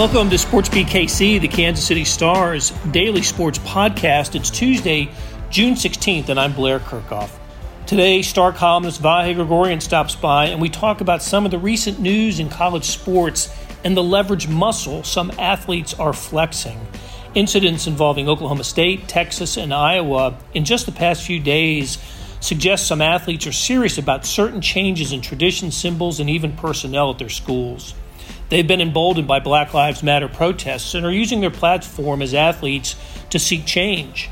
Welcome to SportsBeat KC, the Kansas City Stars daily sports podcast. It's Tuesday, June 16th, and I'm Blair Kerkhoff. Today, star columnist Vahe Gregorian stops by, and we talk about some of the recent news in college sports and the leverage muscle some athletes are flexing. Incidents involving Oklahoma State, Texas, and Iowa in just the past few days suggest some athletes are serious about certain changes in tradition, symbols, and even personnel at their schools. They've been emboldened by Black Lives Matter protests and are using their platform as athletes to seek change.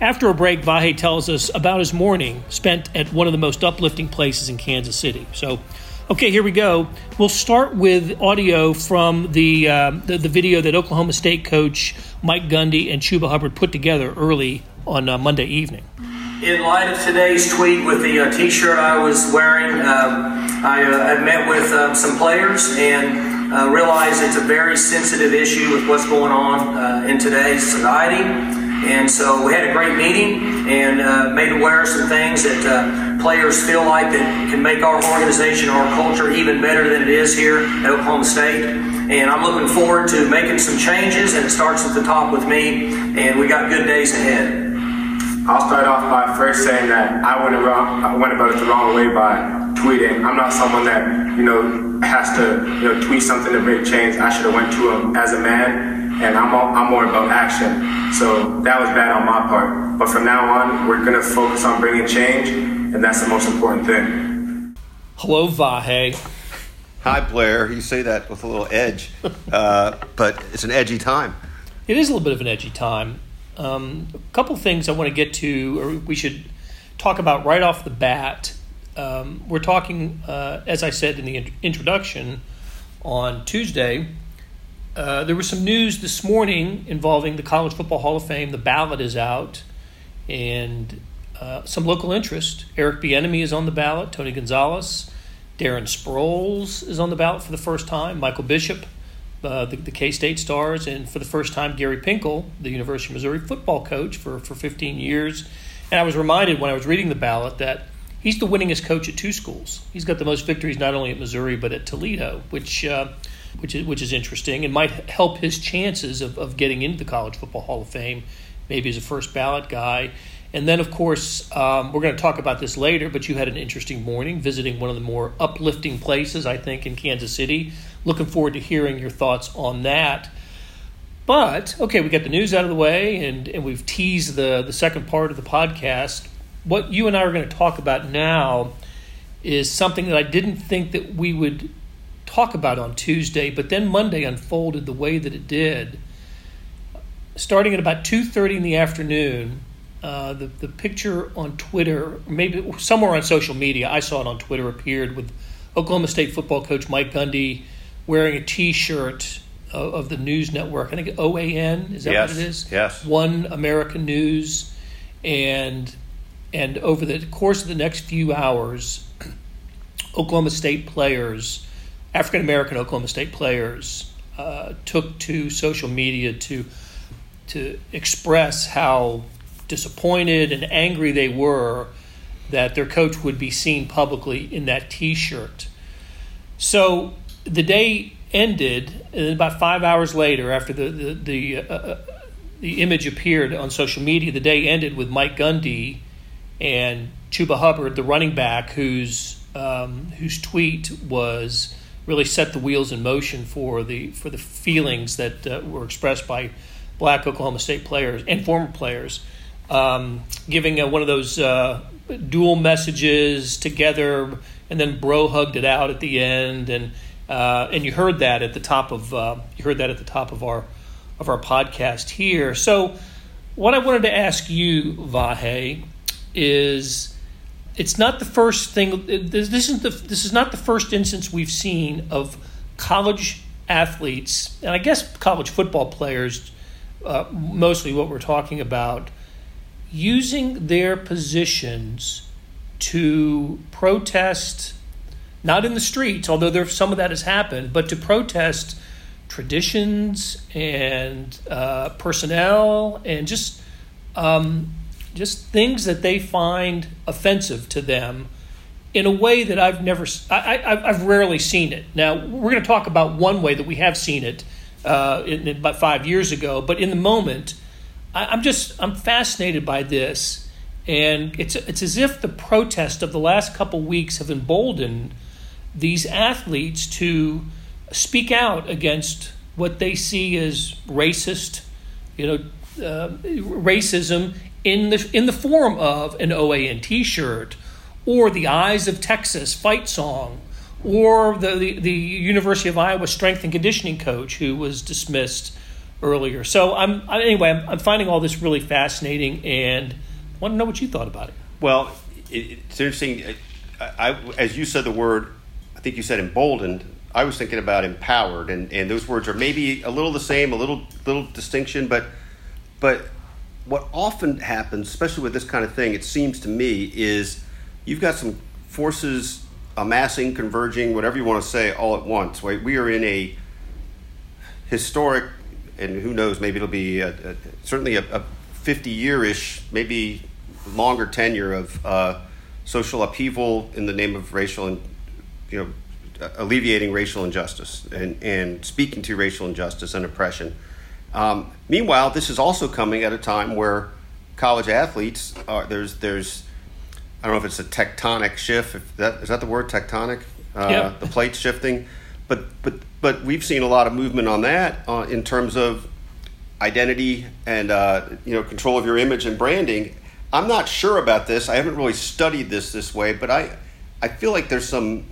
After a break, Vahe tells us about his morning spent at one of the most uplifting places in Kansas City. So, okay, here we go. We'll start with audio from the, uh, the, the, video that Oklahoma State coach Mike Gundy and Chuba Hubbard put together early on uh, Monday evening. In light of today's tweet with the uh, T-shirt I was wearing, um, I, uh, I met with um, some players and uh, realize it's a very sensitive issue with what's going on uh, in today's society. And so we had a great meeting and uh, made aware of some things that uh, players feel like that can make our organization, our culture even better than it is here at Oklahoma State. And I'm looking forward to making some changes, and it starts at the top with me, and we got good days ahead. I'll start off by first saying that I went, around, I went about it the wrong way by tweeting. I'm not someone that, you know, has to you know tweet something to break change, I should have went to him as a man, and I'm all, I'm more about action. So that was bad on my part. But from now on, we're gonna focus on bringing change, and that's the most important thing. Hello, Vahe. Hi, Blair. You say that with a little edge, uh, but it's an edgy time. It is a little bit of an edgy time. Um, a couple things I want to get to, or we should talk about right off the bat um, we're talking, uh, as I said in the in- introduction, on Tuesday. Uh, there was some news this morning involving the College Football Hall of Fame. The ballot is out, and uh, some local interest. Eric Bieniemy is on the ballot. Tony Gonzalez, Darren Sproles is on the ballot for the first time. Michael Bishop, uh, the, the K State Stars, and for the first time, Gary Pinkel, the University of Missouri football coach for, for 15 years. And I was reminded when I was reading the ballot that he's the winningest coach at two schools. He's got the most victories not only at Missouri but at Toledo, which uh, which is which is interesting and might help his chances of, of getting into the College Football Hall of Fame, maybe as a first ballot guy. And then, of course, um, we're going to talk about this later. But you had an interesting morning visiting one of the more uplifting places, I think, in Kansas City. Looking forward to hearing your thoughts on that. But okay, we got the news out of the way, and, and we've teased the the second part of the podcast what you and I are going to talk about now is something that I didn't think that we would talk about on Tuesday, but then Monday unfolded the way that it did. Starting at about 2:30 in the afternoon, uh, the the picture on Twitter, maybe somewhere on social media, I saw it on Twitter, appeared with Oklahoma State football coach Mike Gundy wearing a T-shirt of, of the news network. I think OAN is that yes, what it is? Yes. One American News, and and over the course of the next few hours, Oklahoma State players, African American Oklahoma State players, uh, took to social media to to express how disappointed and angry they were that their coach would be seen publicly in that T-shirt. So the day ended, and about five hours later, after the the the, uh, uh the image appeared on social media, the day ended with Mike Gundy and Chuba Hubbard, the running back, whose um, whose tweet was really set the wheels in motion for the for the feelings that uh, were expressed by black Oklahoma State players and former players, um, giving uh, one of those uh, dual messages together, and then bro hugged it out at the end, and uh, and you heard that at the top of uh, you heard that at the top of our of our podcast here. So, what I wanted to ask you, Vahe, is it's not the first thing. This isn't the this is not the first instance we've seen of college athletes, and I guess college football players, uh, mostly what we're talking about, using their positions to protest, not in the streets, although there some of that has happened, but to protest traditions and uh, personnel and just um, just things that they find offensive to them in a way that I've never, I, I, have rarely seen it. Now, we're going to talk about one way that we have seen it uh, in, in about five years ago. But in the moment, I, I'm just I'm fascinated by this, and it's it's as if the protest of the last couple weeks have emboldened these athletes to speak out against what they see as racist, you know, uh, racism in the in the form of an OAN T-shirt or the Eyes of Texas fight song or the, the, the University of Iowa strength and conditioning coach who was dismissed earlier. So I'm anyway. I'm, I'm finding all this really fascinating, and I want to know what you thought about it. Well, it, it's interesting. I, I, as you said the word, I think you said emboldened. I was thinking about empowered, and, and those words are maybe a little the same, a little little distinction, but but what often happens, especially with this kind of thing, it seems to me, is you've got some forces amassing, converging, whatever you want to say, all at once. Right? We are in a historic, and who knows, maybe it'll be a, a, certainly a, a 50 year ish, maybe longer tenure of uh, social upheaval in the name of racial and, you know, alleviating racial injustice and, and speaking to racial injustice and oppression. Um, meanwhile, this is also coming at a time where college athletes are there's there's I don't know if it's a tectonic shift. If that is that the word tectonic? Uh, Yep. The plate shifting, but but but we've seen a lot of movement on that uh, in terms of identity and uh, you know control of your image and branding. I'm not sure about this. I haven't really studied this this way, but I I feel like there's some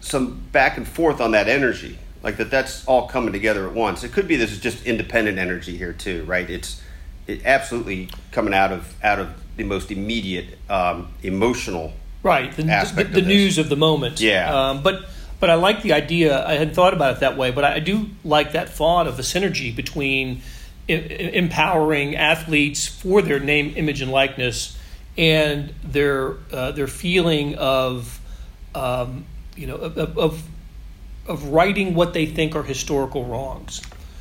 some back and forth on that energy, like that. That's all coming together at once. It could be this is just independent energy here too, right? It's it absolutely coming out of out of the most immediate um, emotional Right, the, the, the of news of the moment. Yeah. Um, but but I like the idea. I hadn't thought about it that way, but I do like that thought of a synergy between empowering athletes for their name, image, and likeness, and their uh, their feeling of um, you know of, of of righting what they think are historical wrongs.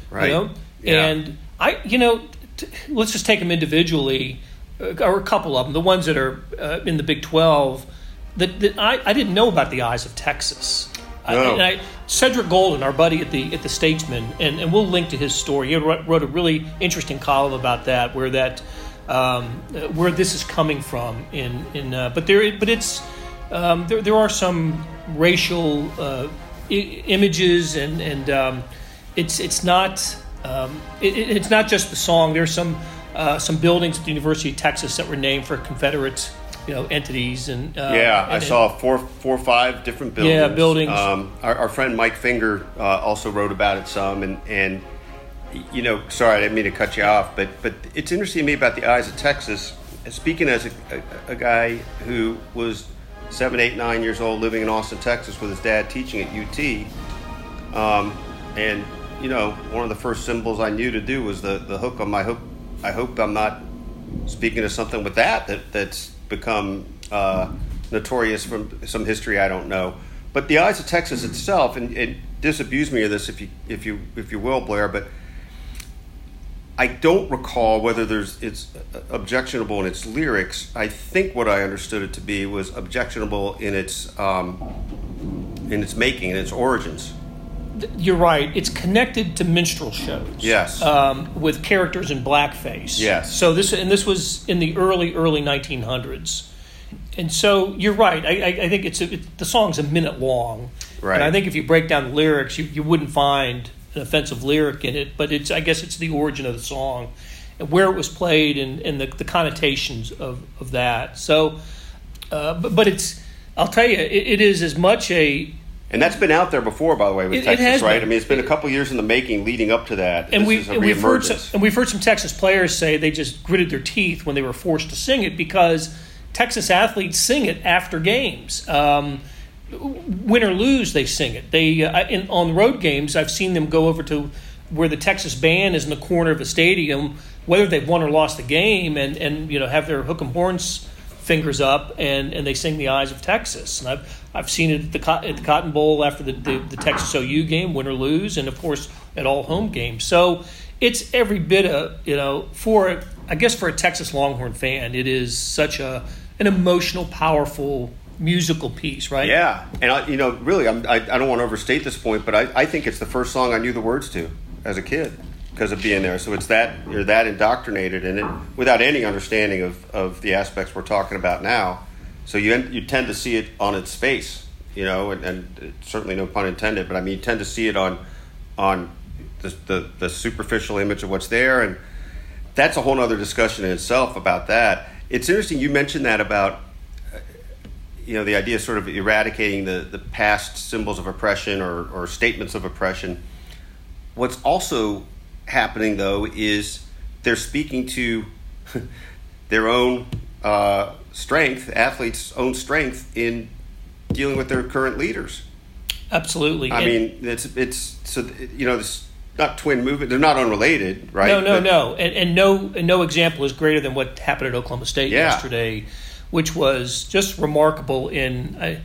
Right. You know? Yeah. And I, you know, t- let's just take them individually, uh, or a couple of them. The ones that are uh, in the Big Twelve, that, that I, I didn't know about the Eyes of Texas. I, No. and I, Cedric Golden, our buddy at the at the Statesman, and, and we'll link to his story. He wrote, wrote a really interesting column about that, where that um, uh, where this is coming from. In in uh, but there but it's um, there there are some racial uh, I- images and and um, it's it's not um, it, it- it's not just the song. There's some uh, some buildings at the University of Texas that were named for Confederate you know entities and uh, Yeah, I saw four, four or five different buildings. Yeah, buildings. Um, our, our friend Mike Finger uh, also wrote about it some, and and you know, sorry, I didn't mean to cut you off, but but it's interesting to me about the Eyes of Texas. Speaking as a, a, a guy who was seven, eight, nine years old, living in Austin, Texas, with his dad teaching at UT, um, and you know, one of the first symbols I knew to do was the the hook on my hook. I hope I'm not speaking of something with that that that's become uh, notorious from some history I don't know. But the Eyes of Texas itself, and, and disabuse me of this if you if you if you will, Blair, but I don't recall whether there's it's objectionable in its lyrics. I think what I understood it to be was objectionable in its um, in its making, in its origins. You're right. It's connected to minstrel shows. Yes. Um, with characters in blackface. Yes. So this and this was in the early early 1900s, and so you're right. I, I, I think it's a, it, the song's a minute long. Right. And I think if you break down the lyrics, you, you wouldn't find an offensive lyric in it. But it's I guess it's the origin of the song, and where it was played, and, and the, the connotations of, of that. So, uh, but, but it's I'll tell you, it, it is as much a And that's been out there before, by the way, with It- it Texas, has right? been. I mean, it's been a couple years in the making leading up to that. and we and we've heard some, and we've heard some Texas players say they just gritted their teeth when they were forced to sing it because Texas athletes sing it after games. Um, win or lose, they sing it. They uh, in, on road games, I've seen them go over to where the Texas band is in the corner of the stadium, whether they've won or lost the game, and and you know have their hook 'em horns fingers up and, and they sing the eyes of Texas. And I've I've seen it at the at the Cotton Bowl after the, the, the Texas OU game, win or lose, and of course at all home games. So it's every bit of you know for I guess for a Texas Longhorn fan, it is such a an emotional, powerful musical piece, right? Yeah, and I, you know, really, I'm, I, I don't want to overstate this point, but I, I think it's the first song I knew the words to as a kid because of being there. So it's that you're that indoctrinated in it without any understanding of, of the aspects we're talking about now. So you you tend to see it on its face, you know, and, and uh, certainly no pun intended, but I mean you tend to see it on on the, the, the superficial image of what's there, and that's a whole other discussion in itself about that. It's interesting you mentioned that about you know the idea of sort of eradicating the, the past symbols of oppression or, or statements of oppression. What's also happening though is they're speaking to their own uh, strength, athletes' own strength in dealing with their current leaders. Absolutely. I and mean, it's it's so you know this not twin movement. They're not unrelated, right? No, no, but, no, and, and no, and no example is greater than what happened at Oklahoma State yeah. yesterday, which was just remarkable. In uh,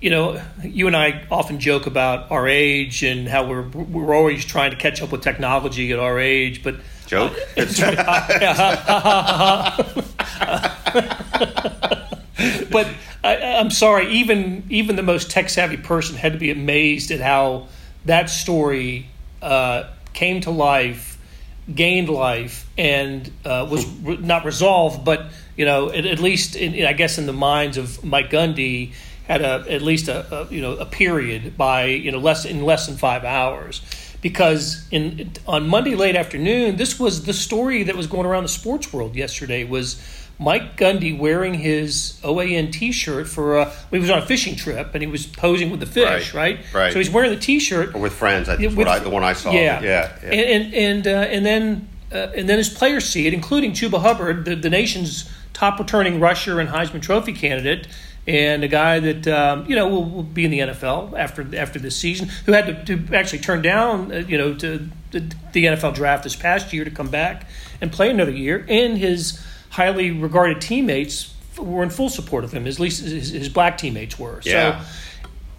you know, you and I often joke about our age and how we're we're always trying to catch up with technology at our age, but joke. But I, I'm sorry, even even the most tech savvy person had to be amazed at how that story uh, came to life, gained life, and uh, was re- not resolved, but you know, at, at least in, I guess in the minds of Mike Gundy, had a at least a, a, you know a period by you know less in less than five hours. Because in on Monday late afternoon this was the story that was going around the sports world yesterday was Mike Gundy wearing his OAN T-shirt for a, he was on a fishing trip and he was posing with the fish, right? Right. right. So he's wearing the T-shirt or with friends. I think with, I, the one I saw. Yeah, yeah, yeah. and and and, uh, and then uh, and then his players see it, including Chuba Hubbard, the, the nation's top returning rusher and Heisman Trophy candidate, and a guy that um, you know will, will, be in the NFL after after this season, who had to, to actually turn down uh, you know to the, the NFL draft this past year to come back and play another year, and his highly regarded teammates were in full support of him. At least his, his black teammates were. Yeah. So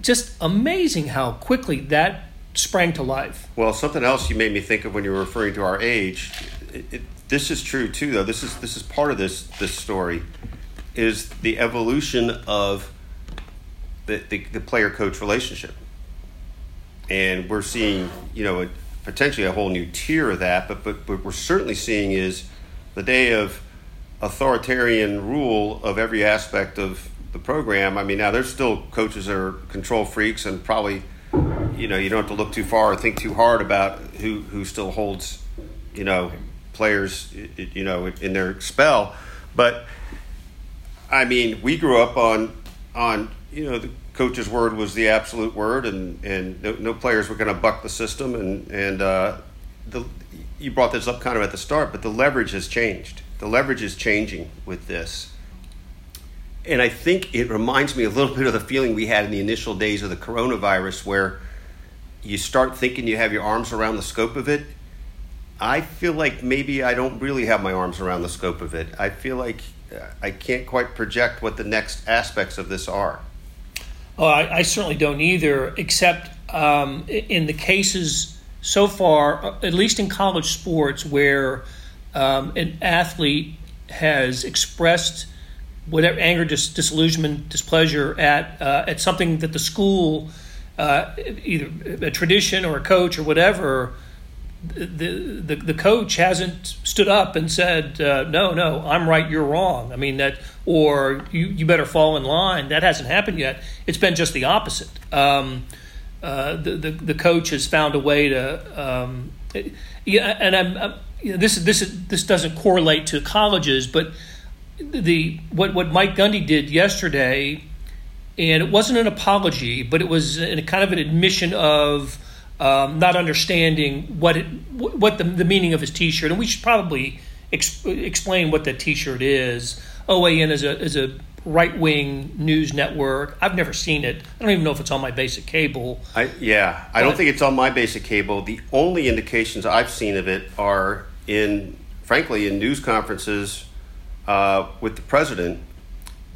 just amazing how quickly that sprang to life. Well, something else you made me think of when you were referring to our age. It, it, this is true too, though. This is this is part of this this story, is the evolution of the, the, the player coach relationship, and we're seeing you know a, potentially a whole new tier of that. But but what we're certainly seeing is the day of authoritarian rule of every aspect of the program. I mean, now there's still coaches that are control freaks and probably, you know, you don't have to look too far or think too hard about who who still holds, you know, players, you know, in their spell. But I mean, we grew up on on you know the coach's word was the absolute word, and and no, no players were going to buck the system, and and uh, the you brought this up kind of at the start, but the leverage has changed the leverage is changing with this. And I think it reminds me a little bit of the feeling we had in the initial days of the coronavirus, where you start thinking you have your arms around the scope of it. I feel like maybe I don't really have my arms around the scope of it. I feel like uh, I can't quite project what the next aspects of this are. Oh, I, I certainly don't either, except um, in the cases so far, uh, at least in college sports, where um, an athlete has expressed whatever anger, dis- disillusionment, displeasure at uh, at something that the school, uh, either a tradition or a coach or whatever, the the, the coach hasn't stood up and said, uh, "No, no, I'm right, you're wrong." I mean that, or you you better fall in line. That hasn't happened yet. It's been just the opposite. Um, uh, the, the the coach has found a way to. Um, yeah, and I'm, I'm you know, this this this doesn't correlate to colleges, but the what what Mike Gundy did yesterday, and it wasn't an apology, but it was a kind of an admission of um, not understanding what it what the, the meaning of his T-shirt, and we should probably ex- explain what that T-shirt is. OAN is a is a right wing news network. I've never seen it. I don't even know if it's on my basic cable. I, yeah, I don't think it's on my basic cable. The only indications I've seen of it are in, frankly, in news conferences uh, with the president,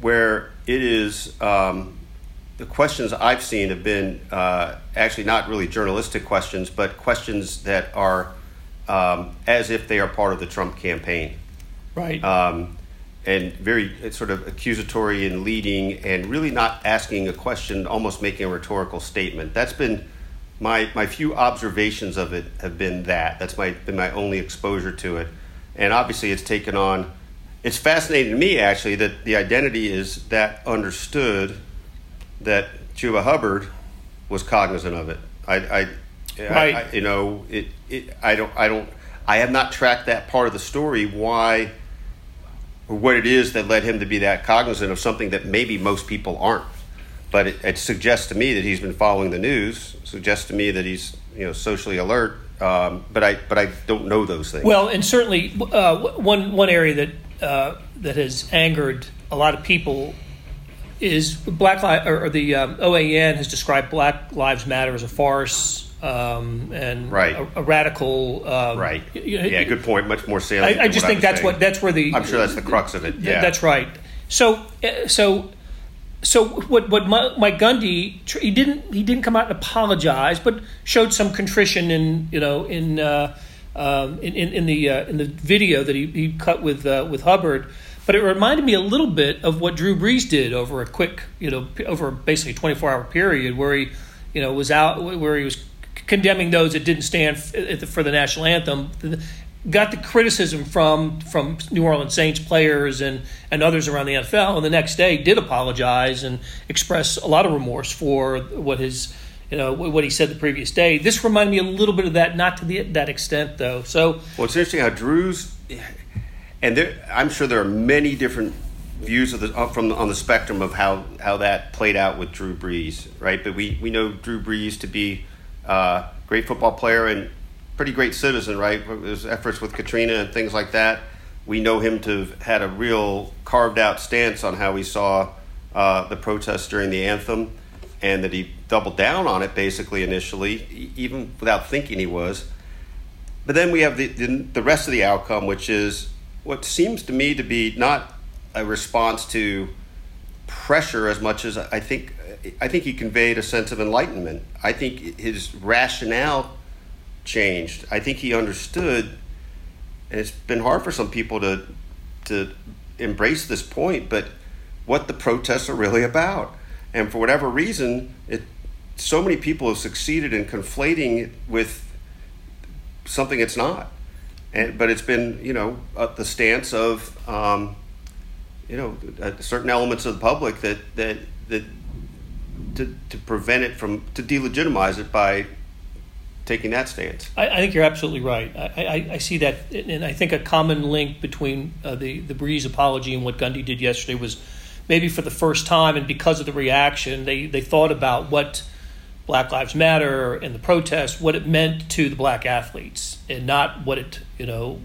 where it is um, the questions I've seen have been uh, actually not really journalistic questions, but questions that are um, as if they are part of the Trump campaign. Right. Um, and very uh, sort of accusatory and leading, and really not asking a question, almost making a rhetorical statement. That's been my my few observations of it have been that. That's my been my only exposure to it, and obviously it's taken on. It's fascinating to me actually that the identity is that understood that Chuba Hubbard was cognizant of it. I, I, Right. I, I you know, it, it. I don't. I don't. I have not tracked that part of the story. Why? Or what it is that led him to be that cognizant of something that maybe most people aren't. But it, it suggests to me that he's been following the news. Suggests to me that he's you know socially alert. Um, but I but I don't know those things. Well, and certainly uh, one one area that uh, that has angered a lot of people is Black Li- or, or the um, OAN has described Black Lives Matter as a farce um, and Right. a, a radical. Um, right. you know, yeah. Good point. Much more salient. I, I just think was that's saying. what that's where the I'm sure that's the crux of it. Yeah. That's right. So, uh, so, so what? What Mike Gundy? He didn't. He didn't come out and apologize, but showed some contrition in you know in uh, um, in, in in the uh, in the video that he, he cut with uh, with Hubbard. But it reminded me a little bit of what Drew Brees did over a quick, you know, over basically a 24 hour period where he, you know, was out where he was condemning those that didn't stand for the national anthem. Got the criticism from from New Orleans Saints players and, and others around the NFL, and the next day did apologize and express a lot of remorse for what his you know what he said the previous day. This reminded me a little bit of that, not to the, that extent though. So Well, it's interesting how Drew's, and there, I'm sure there are many different views of the uh, from on the spectrum of how, how that played out with Drew Brees, right? But we, we know Drew Brees to be a great football player and pretty great citizen, right? His efforts with Katrina and things like that. We know him to have had a real carved out stance on how he saw uh, the protests during the anthem, and that he doubled down on it basically initially, even without thinking he was. But then we have the, the, the rest of the outcome, which is what seems to me to be not a response to pressure as much as I think. I think he conveyed a sense of enlightenment. I think his rationale changed. I think he understood, and it's been hard for some people to to embrace this point, but what the protests are really about. And for whatever reason, it so many people have succeeded in conflating it with something it's not. And but it's been you know uh, the stance of um, you know uh, certain elements of the public that that that to, to prevent it from to delegitimize it by taking that stance. I, I think you're absolutely right. I, I, I see that, and I think a common link between uh, the the Brees apology and what Gundy did yesterday was maybe for the first time, and because of the reaction, they they thought about what Black Lives Matter and the protest, what it meant to the black athletes, and not what it you know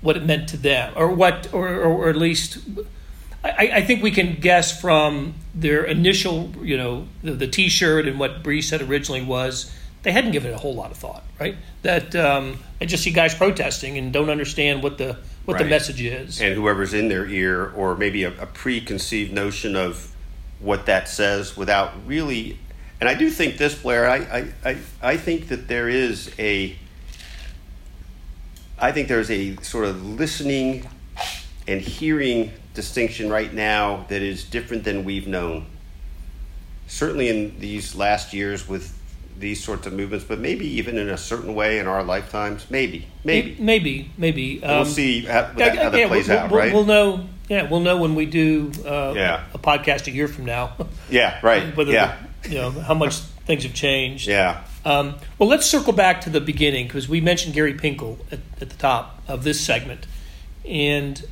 what it meant to them, or what, or or, or at least. I, I think we can guess from their initial, you know, the, the T-shirt and what Brees said originally was they hadn't given it a whole lot of thought, right? That um, I just see guys protesting and don't understand what the what the message is. and whoever's in their ear, or maybe a, a preconceived notion of what that says without really. And I do think this, Blair. I, I, I, I think that there is a. I think there's a sort of listening and hearing distinction right now that is different than we've known. Certainly in these last years with these sorts of movements, but maybe even in a certain way in our lifetimes. Maybe, maybe. maybe, maybe. we'll Um, see how, how that yeah, plays we'll, out, we'll, right? We'll know. Yeah, we'll know when we do uh, Yeah. a podcast a year from now. yeah, right. whether yeah, you know how much things have changed. yeah. Um, well, let's circle back to the beginning because we mentioned Gary Pinkel at, at the top of this segment, and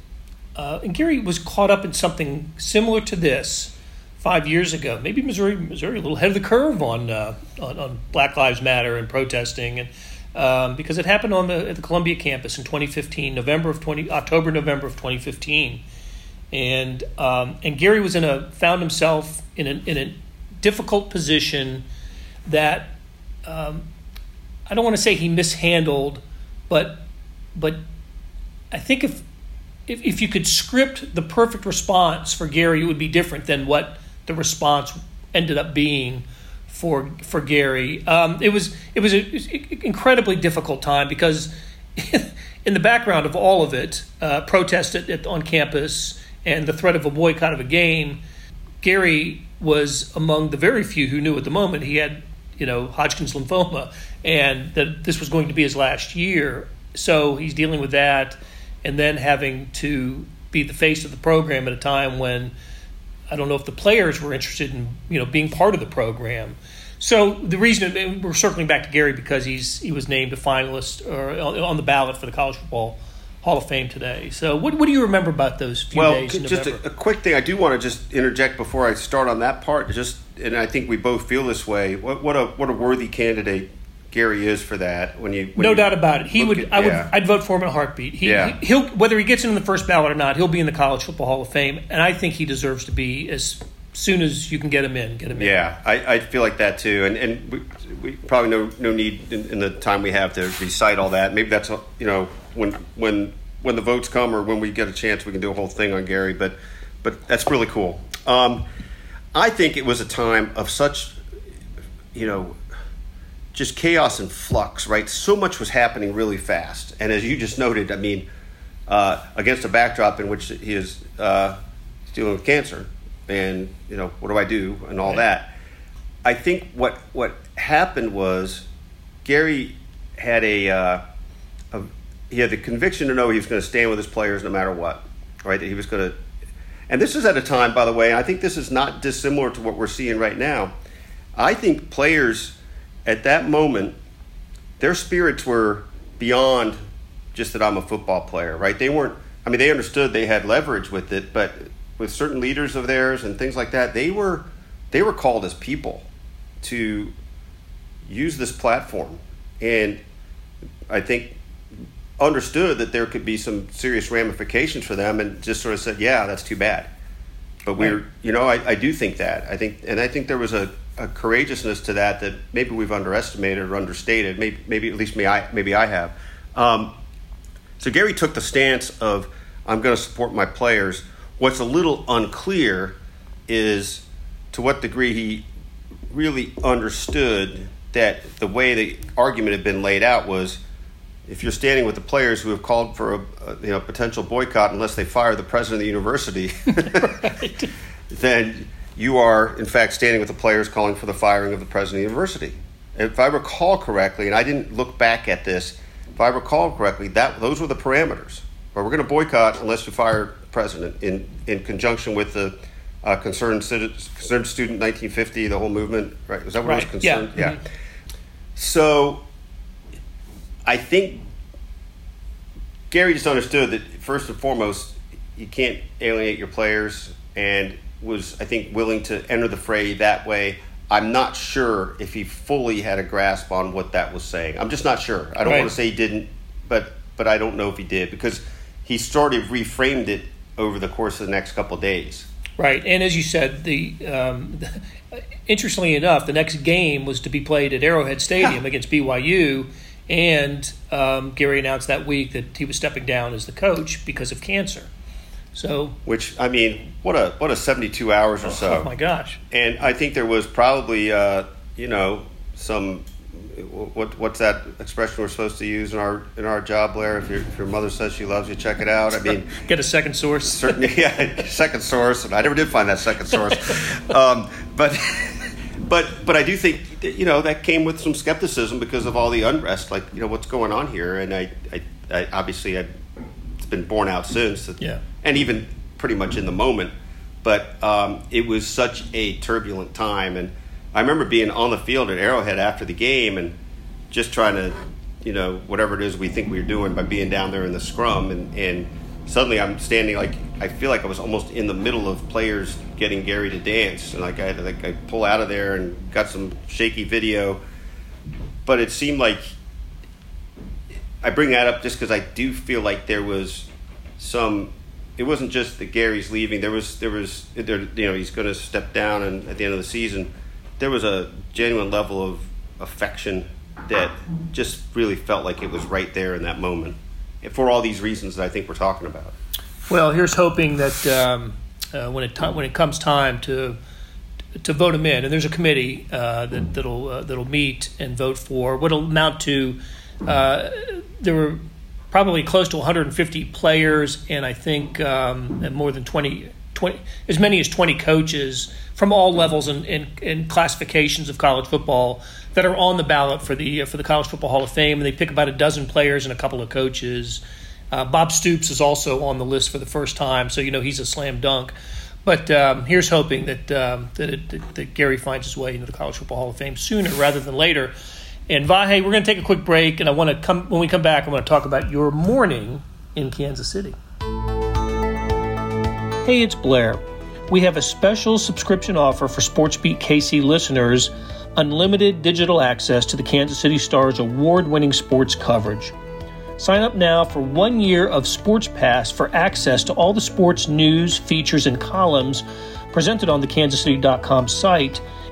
uh, and Gary was caught up in something similar to this five years ago. Maybe Missouri, Missouri, a little ahead of the curve on uh, on, on Black Lives Matter and protesting, and um, because it happened on the at the Columbia campus in 2015, November of 20 October November of 2015, and um, and Gary was in a found himself in a in a difficult position that um, I don't want to say he mishandled, but but I think if, if if you could script the perfect response for Gary, it would be different than what the response ended up being for for Gary. Um, it was it was an incredibly difficult time because in the background of all of it, uh, protest at, at, on campus and the threat of a boycott of a game, Gary was among the very few who knew at the moment he had, you know, Hodgkin's lymphoma, and that this was going to be his last year. So he's dealing with that, and then having to be the face of the program at a time when I don't know if the players were interested in, you know, being part of the program. So the reason we're circling back to Gary because he's he was named a finalist or on the ballot for the College Football Hall of Fame today. So what, what do you remember about those few well, days? just a, a, quick thing. I do want to just interject before I start on that part. Just and I think we both feel this way. What, what a what a worthy candidate Gary is for that. When you when no you doubt about it, he would. at- I would. yeah. I'd vote for him in a heartbeat. He, Yeah. he, will whether he gets in the first ballot or not, he'll be in the College Football Hall of Fame, and I think he deserves to be as soon as you can get him in. Get him in. Yeah, I, I feel like that too, and and we, we probably no no need in, in the time we have to recite all that. Maybe that's you know when when when the votes come or when we get a chance, we can do a whole thing on Gary. But but that's really cool. Um, I think it was a time of such you know just chaos and flux. Right, so much was happening really fast, and as you just noted, I mean, uh, against a backdrop in which he is uh, dealing with cancer, and you know what do I do and all Right. that. I think what what happened was Gary had a, uh, a he had the conviction to know he was going to stand with his players no matter what, right? That he was going to, and this is at a time, by the way. I think this is not dissimilar to what we're seeing right now. I think players at that moment, their spirits were beyond just that I'm a football player, right? They weren't. I mean, they understood they had leverage with it, but with certain leaders of theirs and things like that, they were they were called as people to use this platform, and I think understood that there could be some serious ramifications for them, and just sort of said, "Yeah, that's too bad." But we're, you know, I, I do think that. I think, and I think there was a, a courageousness to that that maybe we've underestimated or understated. Maybe, maybe at least me, I maybe I have. Um, so Gary took the stance of I'm going to support my players. What's a little unclear is to what degree he really understood that the way the argument had been laid out was if you're standing with the players who have called for a, a you know potential boycott unless they fire the president of the university, then you are in fact standing with the players calling for the firing of the president of the university. If I recall correctly, and I didn't look back at this, if I recall correctly, that those were the parameters. But we're going to boycott unless you fire the president in in conjunction with the uh, concerned, concerned student 1950, the whole movement, right? Was that what Right, was yeah, concerned? Yeah. mhm. So I think Gary just understood that first and foremost, you can't alienate your players, and was I think willing to enter the fray that way. I'm not sure if he fully had a grasp on what that was saying. I'm just not sure. I don't Right. want to say he didn't, but but I don't know if he did because he sort of reframed it over the course of the next couple of days. Right, and as you said, the um, interestingly enough, the next game was to be played at Arrowhead Stadium against BYU, and um, Gary announced that week that he was stepping down as the coach because of cancer. So, Which I mean, what a what a 72 hours or so. oh my gosh, And I think there was probably, uh, you know, some what what's that expression we're supposed to use in our in our job, Blair? If your, if your mother says she loves you, check it out. I mean, get a second source. certainly, yeah, second source, and I never did find that second source. Um, but but but I do think you know that came with some skepticism because of all the unrest, like you know what's going on here, and I I, I obviously I, it's been borne out since, that- Yeah. And even pretty much in the moment. But um, it was such a turbulent time, and I remember being on the field at Arrowhead after the game and just trying to, you know, whatever it is we think we are doing by being down there in the scrum, and, and suddenly I'm standing like I feel like I was almost in the middle of players getting Gary to dance, and like I had to like I pull out of there and got some shaky video, but it seemed like I bring that up just because I do feel like there was some. It wasn't just that Gary's leaving. There was there was there, you know he's going to step down and at the end of the season, there was a genuine level of affection that just really felt like it was right there in that moment, And for all these reasons that I think we're talking about. Well, here's hoping that um, uh, when it ti when it comes time to to vote him in, and there's a committee uh, that, that'll uh, that'll meet and vote for what'll amount to. Uh, there were probably close to 150 players, and I think um, and more than 20, 20, as many as 20 coaches from all levels and, and, and, classifications of college football that are on the ballot for the for the College Football Hall of Fame, and they pick about a dozen players and a couple of coaches. Uh, Bob Stoops is also on the list for the first time, so you know he's a slam dunk. But um, here's hoping that um, that, it, that, that Gary finds his way into the College Football Hall of Fame sooner rather than later. And Vahe, we're going to take a quick break, and I want to come when we come back. I want to talk about your morning in Kansas City. Hey, it's Blair. We have a special subscription offer for SportsBeat KC listeners: unlimited digital access to the Kansas City Stars award-winning sports coverage. Sign up now for one year of Sports Pass for access to all the sports news, features, and columns presented on the kansascity.com site,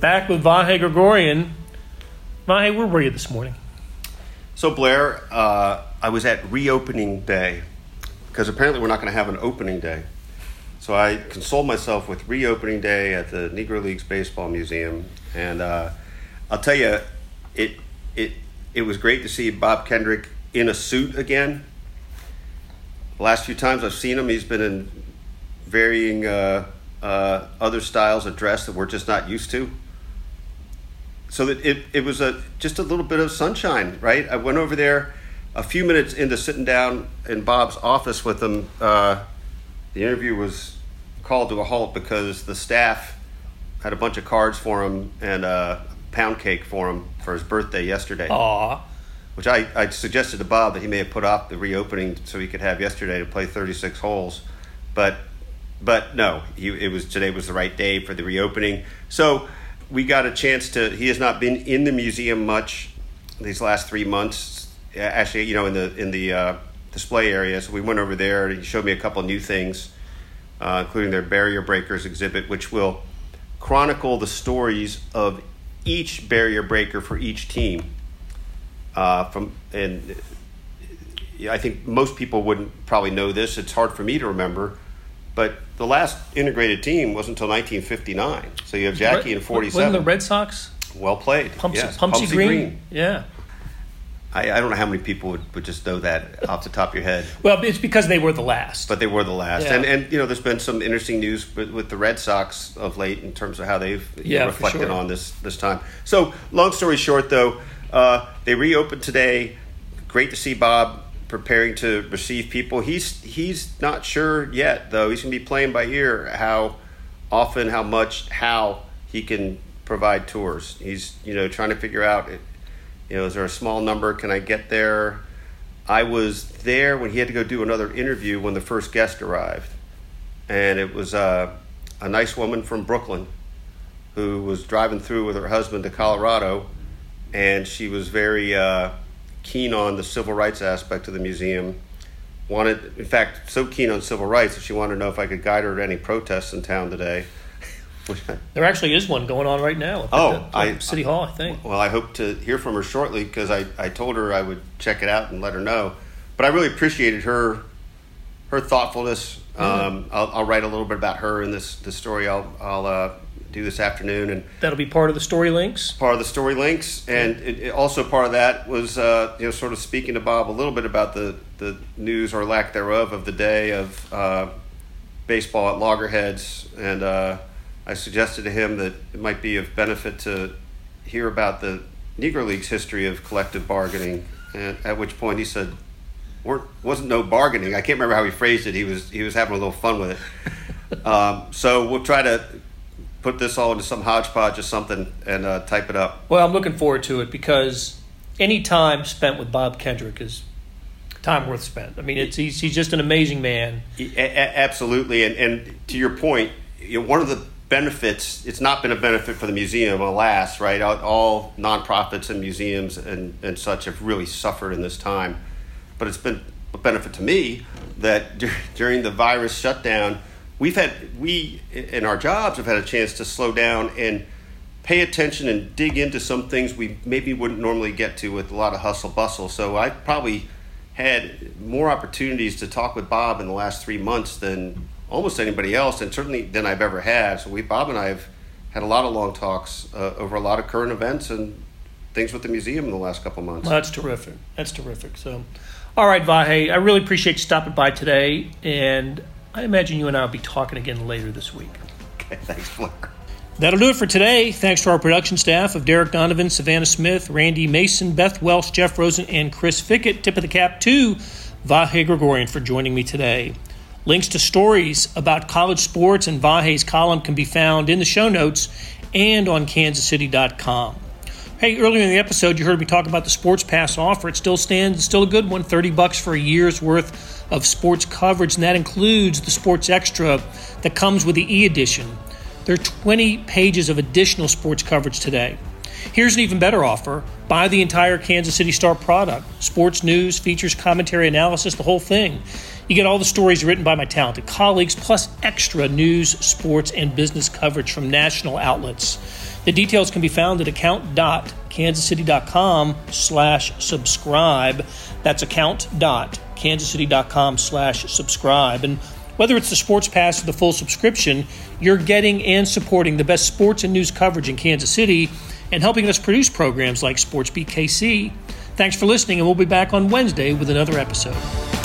Back with Vahe Gregorian. Vahe, where were you this morning? So, Blair, uh, I was at reopening day because apparently we're not going to have an opening day. So I consoled myself with reopening day at the Negro Leagues Baseball Museum, and uh, I'll tell you, it it it was great to see Bob Kendrick in a suit again. The last few times I've seen him, he's been in varying uh, uh, other styles of dress that we're just not used to. So that it, it was a just a little bit of sunshine, right? I went over there a few minutes into sitting down in Bob's office with him. Uh, the interview was called to a halt because the staff had a bunch of cards for him and a pound cake for him for his birthday yesterday. Aw. Which I, I suggested to Bob that he may have put off the reopening so he could have yesterday to play 36 holes. But but no, he, it was today was the right day for the reopening. So we got a chance to. He has not been in the museum much these last three months. Actually, you know, in the in the uh, display area. So we went over there. and He showed me a couple new things, uh, including their barrier breakers exhibit, which will chronicle the stories of each barrier breaker for each team. Uh, from and I think most people wouldn't probably know this. It's hard for me to remember, but the last integrated team wasn't until 1959. So you have Jackie in 47. Wasn't the Red Sox? Well played. Pumps, yes. Pumpsie, Pumpsie Green. Green. Yeah. I, I, don't know how many people would, would just know that off the top of your head. Well, it's because they were the last. But they were the last, yeah. and and you know, there's been some interesting news with, with the Red Sox of late in terms of how they've yeah, know, reflected sure. on this this time. So, long story short, though, uh, they reopened today. Great to see Bob preparing to receive people. He's he's not sure yet, though. He's going to be playing by ear how often, how much, how he can provide tours. He's you know trying to figure out you know, is there a small number? Can I get there? I was there when he had to go do another interview when the first guest arrived. And it was uh, a nice woman from Brooklyn who was driving through with her husband to Colorado. And she was very uh, keen on the civil rights aspect of the museum. Wanted, in fact, so keen on civil rights that she wanted to know if I could guide her to any protests in town today. there actually is one going on right now. oh, the, I, City Hall, I think. Well, I hope to hear from her shortly because I, I told her I would check it out and let her know. But I really appreciated her her thoughtfulness. Mm-hmm. Um, I'll, I'll, write a little bit about her in this the story I'll I'll uh, do this afternoon, and that'll be part of the story links. Part of the story links, and it, it also part of that was uh, you know sort of speaking to Bob a little bit about the the news or lack thereof of the day of uh, baseball at Loggerheads and uh, I suggested to him that it might be of benefit to hear about the Negro League's history of collective bargaining. And at which point he said, "wasn't no bargaining." I can't remember how he phrased it. He was he was having a little fun with it. um, so we'll try to put this all into some hodgepodge or something and uh, type it up. Well, I'm looking forward to it because any time spent with Bob Kendrick is time worth spent. I mean, it's he's, he's just an amazing man. He, a- absolutely, and and to your point, you know, one of the benefits. It's not been a benefit for the museum, alas. Right, all, all nonprofits and museums and, and such have really suffered in this time, but it's been a benefit to me that during the virus shutdown, we've had we in our jobs have had a chance to slow down and pay attention and dig into some things we maybe wouldn't normally get to with a lot of hustle bustle. So I probably had more opportunities to talk with Bob in the last three months than almost anybody else, and certainly than I've ever had. So we, Bob and I, have had a lot of long talks uh, over a lot of current events and things with the museum in the last couple months. Well, that's terrific. That's terrific. So, all right, Vahe, I really appreciate you stopping by today, and I imagine you and I will be talking again later this week. Okay, thanks, Flick. That'll do it for today. Thanks to our production staff of Derek Donovan, Savannah Smith, Randy Mason, Beth Welsh, Jeff Rosen, and Chris Fickett. Tip of the cap to Vahe Gregorian for joining me today. Links to stories about college sports and Vahe's column can be found in the show notes and on kansascity.com. Hey, earlier in the episode, you heard me talk about the Sports Pass offer. It still stands, it's still a good one 30 bucks for a year's worth of sports coverage, and that includes the Sports Extra that comes with the e edition. There are 20 pages of additional sports coverage today. Here's an even better offer buy the entire Kansas City Star product sports news, features, commentary, analysis, the whole thing. You get all the stories written by my talented colleagues, plus extra news, sports, and business coverage from national outlets. The details can be found at account.kansascity.com slash subscribe. That's account.kansascity.com slash subscribe. And whether it's the Sports Pass or the full subscription, you're getting and supporting the best sports and news coverage in Kansas City and helping us produce programs like SportsBeat KC. Thanks for listening, and we'll be back on Wednesday with another episode.